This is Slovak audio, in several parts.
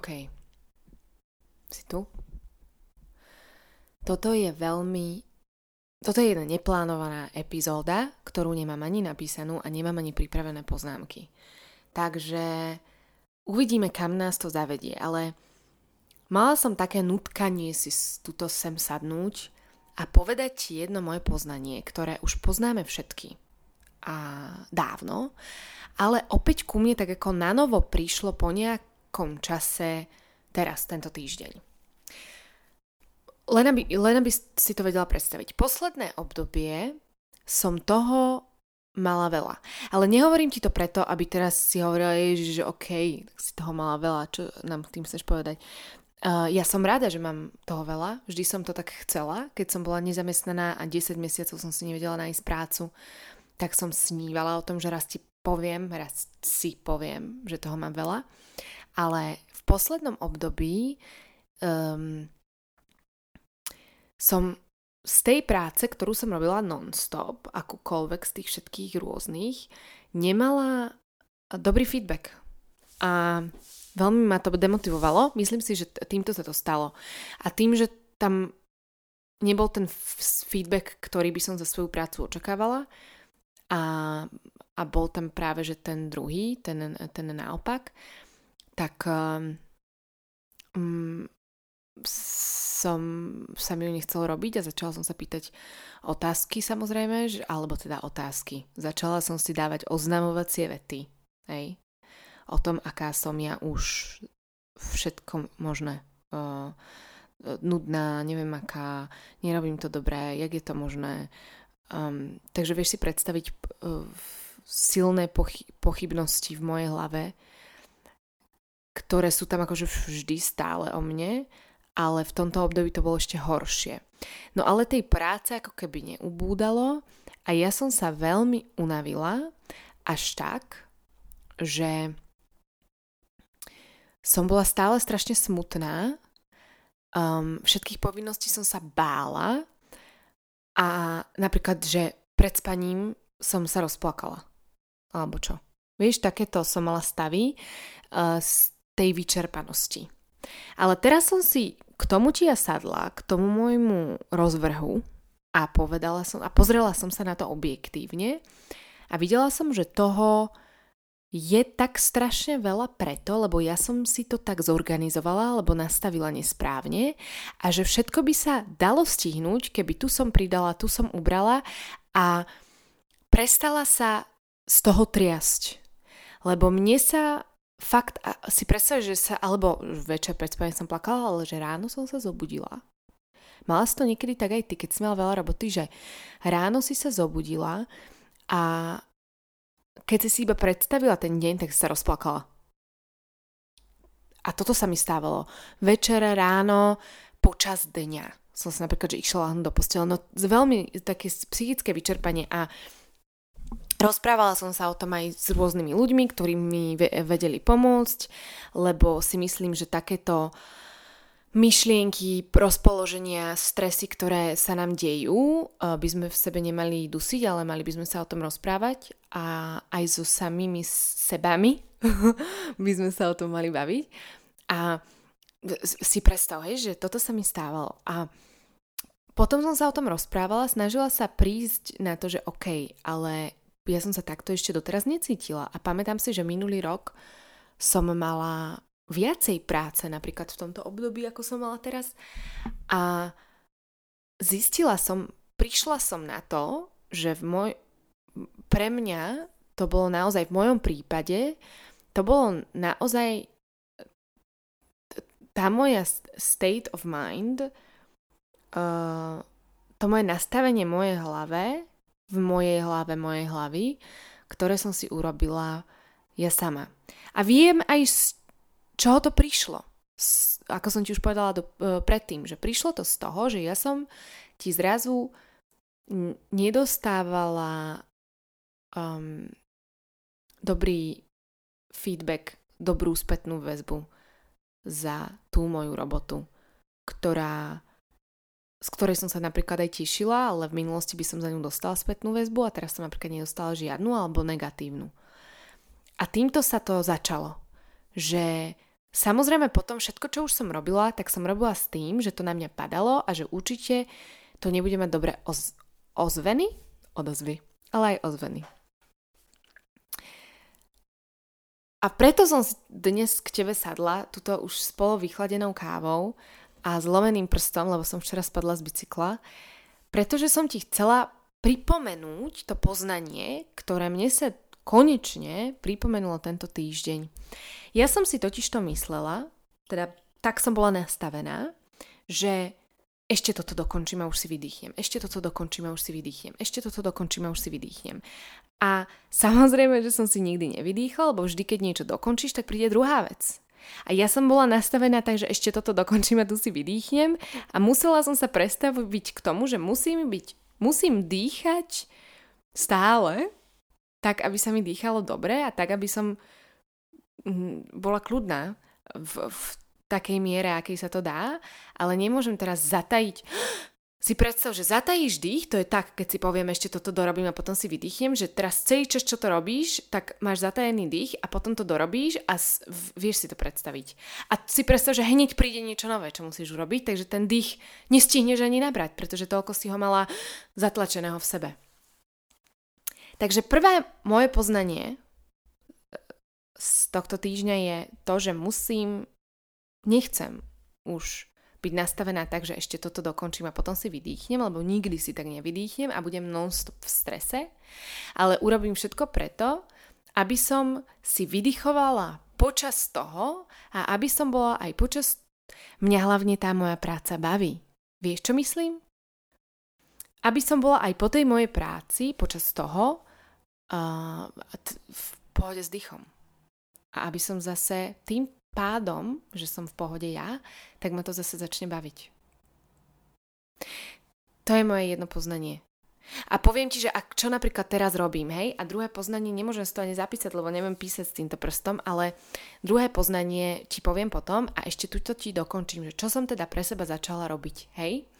OK. Si tu? Toto je veľmi... Toto je jedna neplánovaná epizóda, ktorú nemám ani napísanú a nemám ani pripravené poznámky. Takže uvidíme, kam nás to zavedie, ale mala som také nutkanie si tuto sem sadnúť a povedať ti jedno moje poznanie, ktoré už poznáme všetky a dávno, ale opäť ku mne tak ako na novo prišlo po nejakom čase teraz, tento týždeň. Len aby, len aby si to vedela predstaviť. Posledné obdobie som toho mala veľa. Ale nehovorím ti to preto, aby teraz si hovorila, že OK, tak si toho mala veľa, čo nám tým chceš povedať. Uh, ja som rada, že mám toho veľa. Vždy som to tak chcela. Keď som bola nezamestnaná a 10 mesiacov som si nevedela nájsť prácu, tak som snívala o tom, že raz ti poviem, raz si poviem, že toho mám veľa. Ale v poslednom období um, som z tej práce, ktorú som robila non-stop, akúkoľvek z tých všetkých rôznych, nemala dobrý feedback. A veľmi ma to demotivovalo. Myslím si, že týmto sa to stalo. A tým, že tam nebol ten feedback, ktorý by som za svoju prácu očakávala a, a bol tam práve, že ten druhý, ten, ten naopak, tak um, som sa mi ju nechcel robiť a začala som sa pýtať otázky samozrejme, že, alebo teda otázky. Začala som si dávať oznamovacie vety, hej, o tom, aká som ja už všetko možné. Uh, nudná, neviem aká, nerobím to dobré, jak je to možné. Um, takže vieš si predstaviť uh, silné pochy- pochybnosti v mojej hlave, ktoré sú tam akože vždy stále o mne ale v tomto období to bolo ešte horšie. No ale tej práce ako keby neubúdalo a ja som sa veľmi unavila až tak, že som bola stále strašne smutná, um, všetkých povinností som sa bála a napríklad, že pred spaním som sa rozplakala. Alebo čo. Vieš, takéto som mala stavy uh, tej vyčerpanosti. Ale teraz som si k tomu ti ja sadla, k tomu môjmu rozvrhu a povedala som, a pozrela som sa na to objektívne a videla som, že toho je tak strašne veľa preto, lebo ja som si to tak zorganizovala alebo nastavila nesprávne a že všetko by sa dalo stihnúť, keby tu som pridala, tu som ubrala a prestala sa z toho triasť. Lebo mne sa fakt si predstav, že sa, alebo večer pred spaním som plakala, ale že ráno som sa zobudila. Mala si to niekedy tak aj ty, keď si mala veľa roboty, že ráno si sa zobudila a keď si si iba predstavila ten deň, tak si sa rozplakala. A toto sa mi stávalo. Večer, ráno, počas dňa som sa napríklad, že išla do postele. No veľmi také psychické vyčerpanie a Rozprávala som sa o tom aj s rôznymi ľuďmi, ktorí mi vedeli pomôcť, lebo si myslím, že takéto myšlienky, rozpoloženia, stresy, ktoré sa nám dejú, by sme v sebe nemali dusiť, ale mali by sme sa o tom rozprávať a aj so samými sebami by sme sa o tom mali baviť. A si predstav, hej, že toto sa mi stávalo. A potom som sa o tom rozprávala, snažila sa prísť na to, že OK, ale ja som sa takto ešte doteraz necítila. A pamätám si, že minulý rok som mala viacej práce napríklad v tomto období, ako som mala teraz. A zistila som, prišla som na to, že v moj, pre mňa to bolo naozaj v mojom prípade, to bolo naozaj tá moja state of mind, uh, to moje nastavenie mojej hlave v mojej hlave, mojej hlavy, ktoré som si urobila ja sama. A viem aj z čoho to prišlo. S, ako som ti už povedala do, uh, predtým, že prišlo to z toho, že ja som ti zrazu nedostávala um, dobrý feedback, dobrú spätnú väzbu za tú moju robotu, ktorá z ktorej som sa napríklad aj tešila, ale v minulosti by som za ňu dostala spätnú väzbu a teraz som napríklad nedostala žiadnu alebo negatívnu. A týmto sa to začalo, že Samozrejme potom všetko, čo už som robila, tak som robila s tým, že to na mňa padalo a že určite to nebude mať dobre oz- ozveny, odozvy, ale aj ozveny. A preto som dnes k tebe sadla, tuto už s vychladenou kávou a zlomeným prstom, lebo som včera spadla z bicykla, pretože som ti chcela pripomenúť to poznanie, ktoré mne sa konečne pripomenulo tento týždeň. Ja som si totiž to myslela, teda tak som bola nastavená, že ešte toto dokončím a už si vydýchnem, ešte toto dokončím a už si vydýchnem, ešte toto dokončím a už si vydýchnem. A samozrejme, že som si nikdy nevydýchla, lebo vždy, keď niečo dokončíš, tak príde druhá vec. A ja som bola nastavená tak, že ešte toto dokončím a tu si vydýchnem. A musela som sa prestaviť k tomu, že musím byť, musím dýchať stále, tak aby sa mi dýchalo dobre a tak, aby som mm, bola kľudná v, v takej miere, akej sa to dá, ale nemôžem teraz zatajiť si predstav, že zatajíš dých, to je tak, keď si poviem ešte toto dorobím a potom si vydýchnem, že teraz celý čas, čo to robíš, tak máš zatajený dých a potom to dorobíš a vieš si to predstaviť. A si predstav, že hneď príde niečo nové, čo musíš urobiť, takže ten dých nestihneš ani nabrať, pretože toľko si ho mala zatlačeného v sebe. Takže prvé moje poznanie z tohto týždňa je to, že musím nechcem už byť nastavená tak, že ešte toto dokončím a potom si vydýchnem, lebo nikdy si tak nevydýchnem a budem non-stop v strese, ale urobím všetko preto, aby som si vydychovala počas toho a aby som bola aj počas... Mňa hlavne tá moja práca baví. Vieš, čo myslím? Aby som bola aj po tej mojej práci počas toho uh, v pohode s dýchom. A aby som zase tým pádom, že som v pohode ja, tak ma to zase začne baviť. To je moje jedno poznanie. A poviem ti, že ak čo napríklad teraz robím, hej, a druhé poznanie, nemôžem si to ani zapísať, lebo neviem písať s týmto prstom, ale druhé poznanie ti poviem potom a ešte tuto ti dokončím, že čo som teda pre seba začala robiť, hej.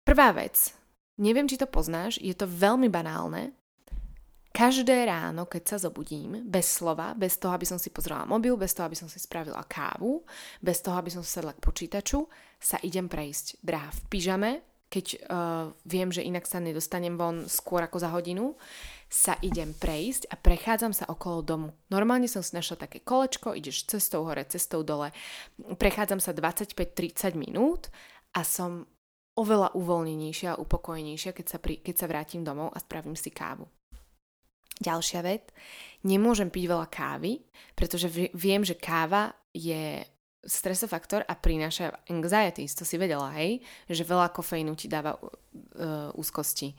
Prvá vec, neviem, či to poznáš, je to veľmi banálne, Každé ráno, keď sa zobudím, bez slova, bez toho, aby som si pozrela mobil, bez toho, aby som si spravila kávu, bez toho, aby som sedla k počítaču, sa idem prejsť. Drahá v pyžame, keď uh, viem, že inak sa nedostanem von skôr ako za hodinu, sa idem prejsť a prechádzam sa okolo domu. Normálne som si našla také kolečko, ideš cestou hore, cestou dole, prechádzam sa 25-30 minút a som oveľa uvoľnenejšia a upokojenejšia, keď sa, pri, keď sa vrátim domov a spravím si kávu. Ďalšia vec, nemôžem piť veľa kávy, pretože viem, že káva je stresofaktor a prináša anxiety, to si vedela, hej? Že veľa kofeínu ti dáva uh, úzkosti.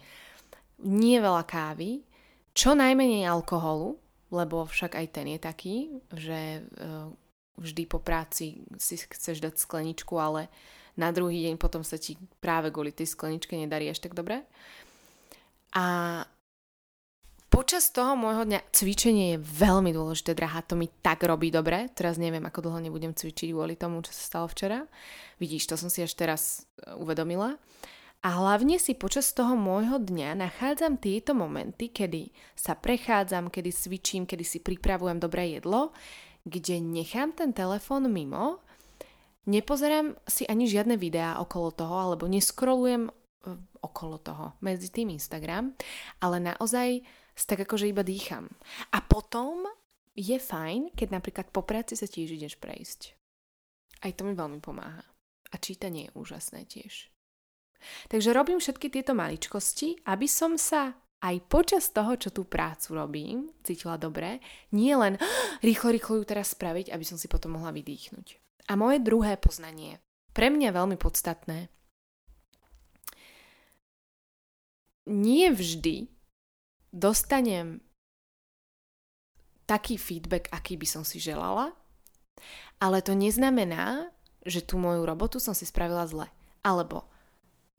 Nie veľa kávy, čo najmenej alkoholu, lebo však aj ten je taký, že uh, vždy po práci si chceš dať skleničku, ale na druhý deň potom sa ti práve kvôli tej skleničke nedarí až tak dobre. A Počas toho môjho dňa cvičenie je veľmi dôležité, drahá, to mi tak robí dobre. Teraz neviem, ako dlho nebudem cvičiť kvôli tomu, čo sa stalo včera. Vidíš, to som si až teraz e, uvedomila. A hlavne si počas toho môjho dňa nachádzam tieto momenty, kedy sa prechádzam, kedy cvičím, kedy si pripravujem dobré jedlo, kde nechám ten telefón mimo, nepozerám si ani žiadne videá okolo toho, alebo neskrolujem e, okolo toho, medzi tým Instagram, ale naozaj tak akože iba dýcham. A potom je fajn, keď napríklad po práci sa tiež ideš prejsť. Aj to mi veľmi pomáha. A čítanie je úžasné tiež. Takže robím všetky tieto maličkosti, aby som sa aj počas toho, čo tú prácu robím, cítila dobre, nie len rýchlo, rýchlo ju teraz spraviť, aby som si potom mohla vydýchnuť. A moje druhé poznanie, pre mňa veľmi podstatné, nie vždy dostanem taký feedback, aký by som si želala, ale to neznamená, že tú moju robotu som si spravila zle. Alebo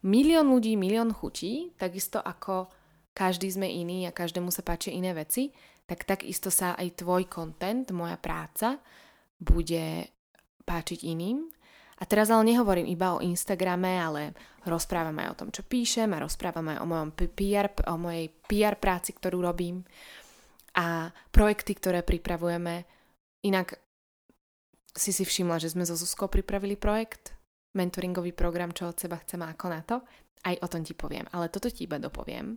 milión ľudí, milión chutí, takisto ako každý sme iný a každému sa páčia iné veci, tak takisto sa aj tvoj content, moja práca bude páčiť iným a teraz ale nehovorím iba o Instagrame, ale rozprávam aj o tom, čo píšem a rozprávam aj o, mojom PR, o mojej PR práci, ktorú robím a projekty, ktoré pripravujeme. Inak si si všimla, že sme so Zuzkou pripravili projekt, mentoringový program, čo od seba chceme ako na to. Aj o tom ti poviem, ale toto ti iba dopoviem,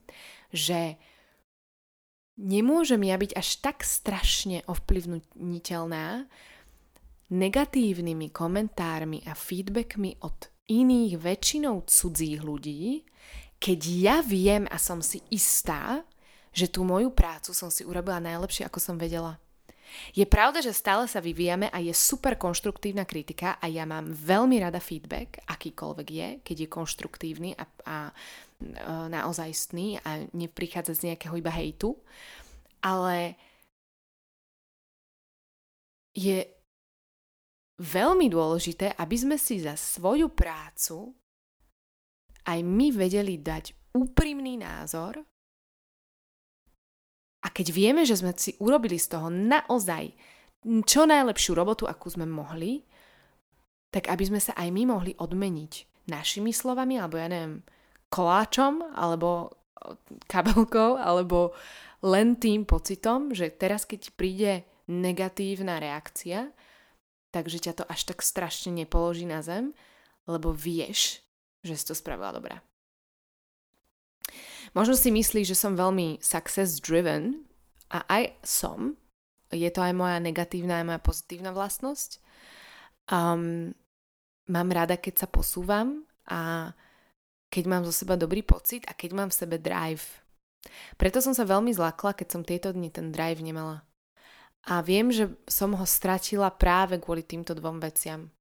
že nemôžem ja byť až tak strašne ovplyvniteľná negatívnymi komentármi a feedbackmi od iných väčšinou cudzích ľudí, keď ja viem a som si istá, že tú moju prácu som si urobila najlepšie, ako som vedela. Je pravda, že stále sa vyvíjame a je super konštruktívna kritika a ja mám veľmi rada feedback, akýkoľvek je, keď je konštruktívny a, a e, naozajstný a neprichádza z nejakého iba hejtu. Ale je veľmi dôležité, aby sme si za svoju prácu aj my vedeli dať úprimný názor. A keď vieme, že sme si urobili z toho naozaj čo najlepšiu robotu, akú sme mohli, tak aby sme sa aj my mohli odmeniť našimi slovami, alebo ja neviem, koláčom, alebo kabelkou, alebo len tým pocitom, že teraz keď príde negatívna reakcia, takže ťa to až tak strašne nepoloží na zem, lebo vieš, že si to spravila dobrá. Možno si myslíš, že som veľmi success driven a aj som. Je to aj moja negatívna, aj moja pozitívna vlastnosť. Um, mám rada, keď sa posúvam a keď mám zo seba dobrý pocit a keď mám v sebe drive. Preto som sa veľmi zlakla, keď som tieto dni ten drive nemala. A viem, že som ho stratila práve kvôli týmto dvom veciam.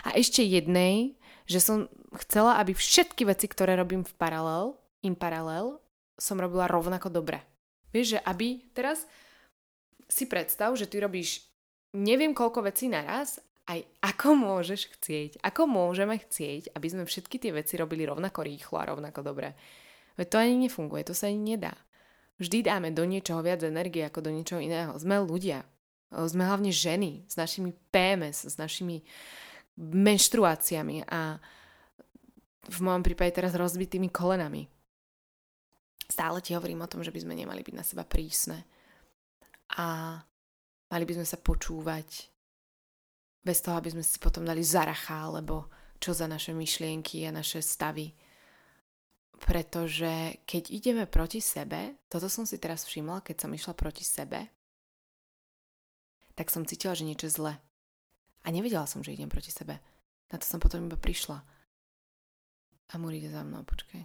A ešte jednej, že som chcela, aby všetky veci, ktoré robím v paralel, in paralel som robila rovnako dobre. Vieš, že aby teraz si predstav, že ty robíš neviem koľko vecí naraz, aj ako môžeš chcieť, ako môžeme chcieť, aby sme všetky tie veci robili rovnako rýchlo a rovnako dobre. Veď to ani nefunguje, to sa ani nedá. Vždy dáme do niečoho viac energie ako do niečoho iného. Sme ľudia. Sme hlavne ženy s našimi PMS, s našimi menštruáciami a v mojom prípade teraz rozbitými kolenami stále ti hovorím o tom, že by sme nemali byť na seba prísne. A mali by sme sa počúvať bez toho, aby sme si potom dali zaracha, alebo čo za naše myšlienky a naše stavy. Pretože keď ideme proti sebe, toto som si teraz všimla, keď som išla proti sebe, tak som cítila, že niečo je zle. A nevedela som, že idem proti sebe. Na to som potom iba prišla. A Múri ide za mnou, počkaj.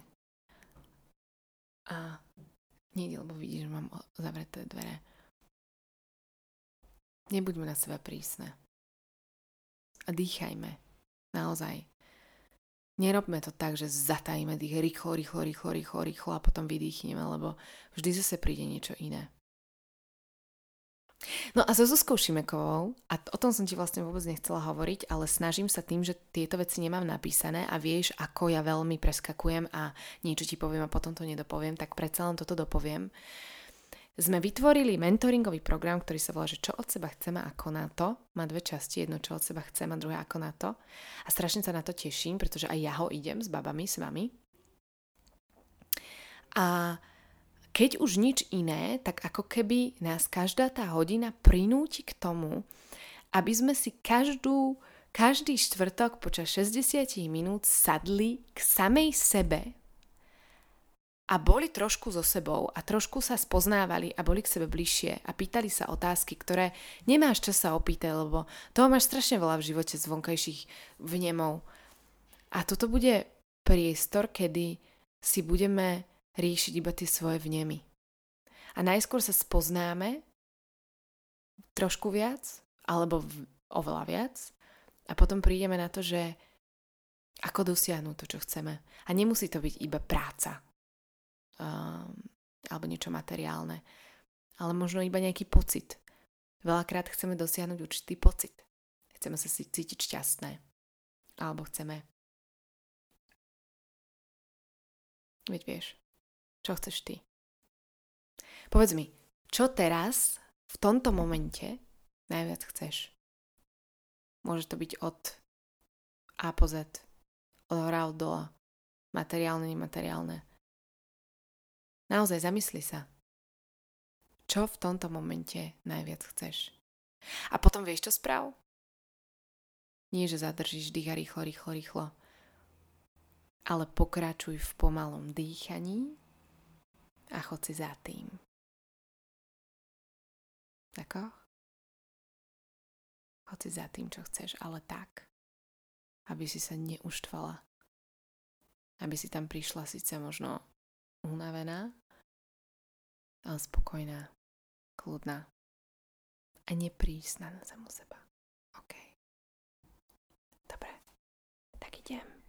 A nejde, lebo vidíš, že mám zavreté dvere. Nebuďme na seba prísne. A dýchajme. Naozaj. Nerobme to tak, že zatajíme dých rýchlo, rýchlo, rýchlo, rýchlo, rýchlo a potom vydýchneme, lebo vždy zase príde niečo iné. No a so Zuzkou Šimekovou, a o tom som ti vlastne vôbec nechcela hovoriť, ale snažím sa tým, že tieto veci nemám napísané a vieš, ako ja veľmi preskakujem a niečo ti poviem a potom to nedopoviem, tak predsa len toto dopoviem. Sme vytvorili mentoringový program, ktorý sa volá, že čo od seba chceme ako na to. Má dve časti, jedno čo od seba chcem a druhé ako na to. A strašne sa na to teším, pretože aj ja ho idem s babami, s vami. A keď už nič iné, tak ako keby nás každá tá hodina prinúti k tomu, aby sme si každú, každý štvrtok počas 60 minút sadli k samej sebe a boli trošku so sebou a trošku sa spoznávali a boli k sebe bližšie a pýtali sa otázky, ktoré nemáš čas sa opýtať, lebo toho máš strašne veľa v živote z vonkajších vnemov. A toto bude priestor, kedy si budeme riešiť iba tie svoje vnemy. A najskôr sa spoznáme trošku viac, alebo oveľa viac, a potom prídeme na to, že ako dosiahnuť to, čo chceme. A nemusí to byť iba práca um, alebo niečo materiálne, ale možno iba nejaký pocit. Veľakrát chceme dosiahnuť určitý pocit. Chceme sa si cítiť šťastné. Alebo chceme Veď vieš. Čo chceš ty? Povedz mi, čo teraz, v tomto momente, najviac chceš? Môže to byť od A po Z, od hora od dola, materiálne, nemateriálne. Naozaj zamysli sa. Čo v tomto momente najviac chceš? A potom vieš, čo sprav? Nie, že zadržíš dých rýchlo, rýchlo, rýchlo. Ale pokračuj v pomalom dýchaní a chod si za tým. Tako? Chod si za tým, čo chceš, ale tak, aby si sa neuštvala. Aby si tam prišla síce možno unavená, ale spokojná, kľudná a neprísna na samu seba. OK. Dobre, tak idem.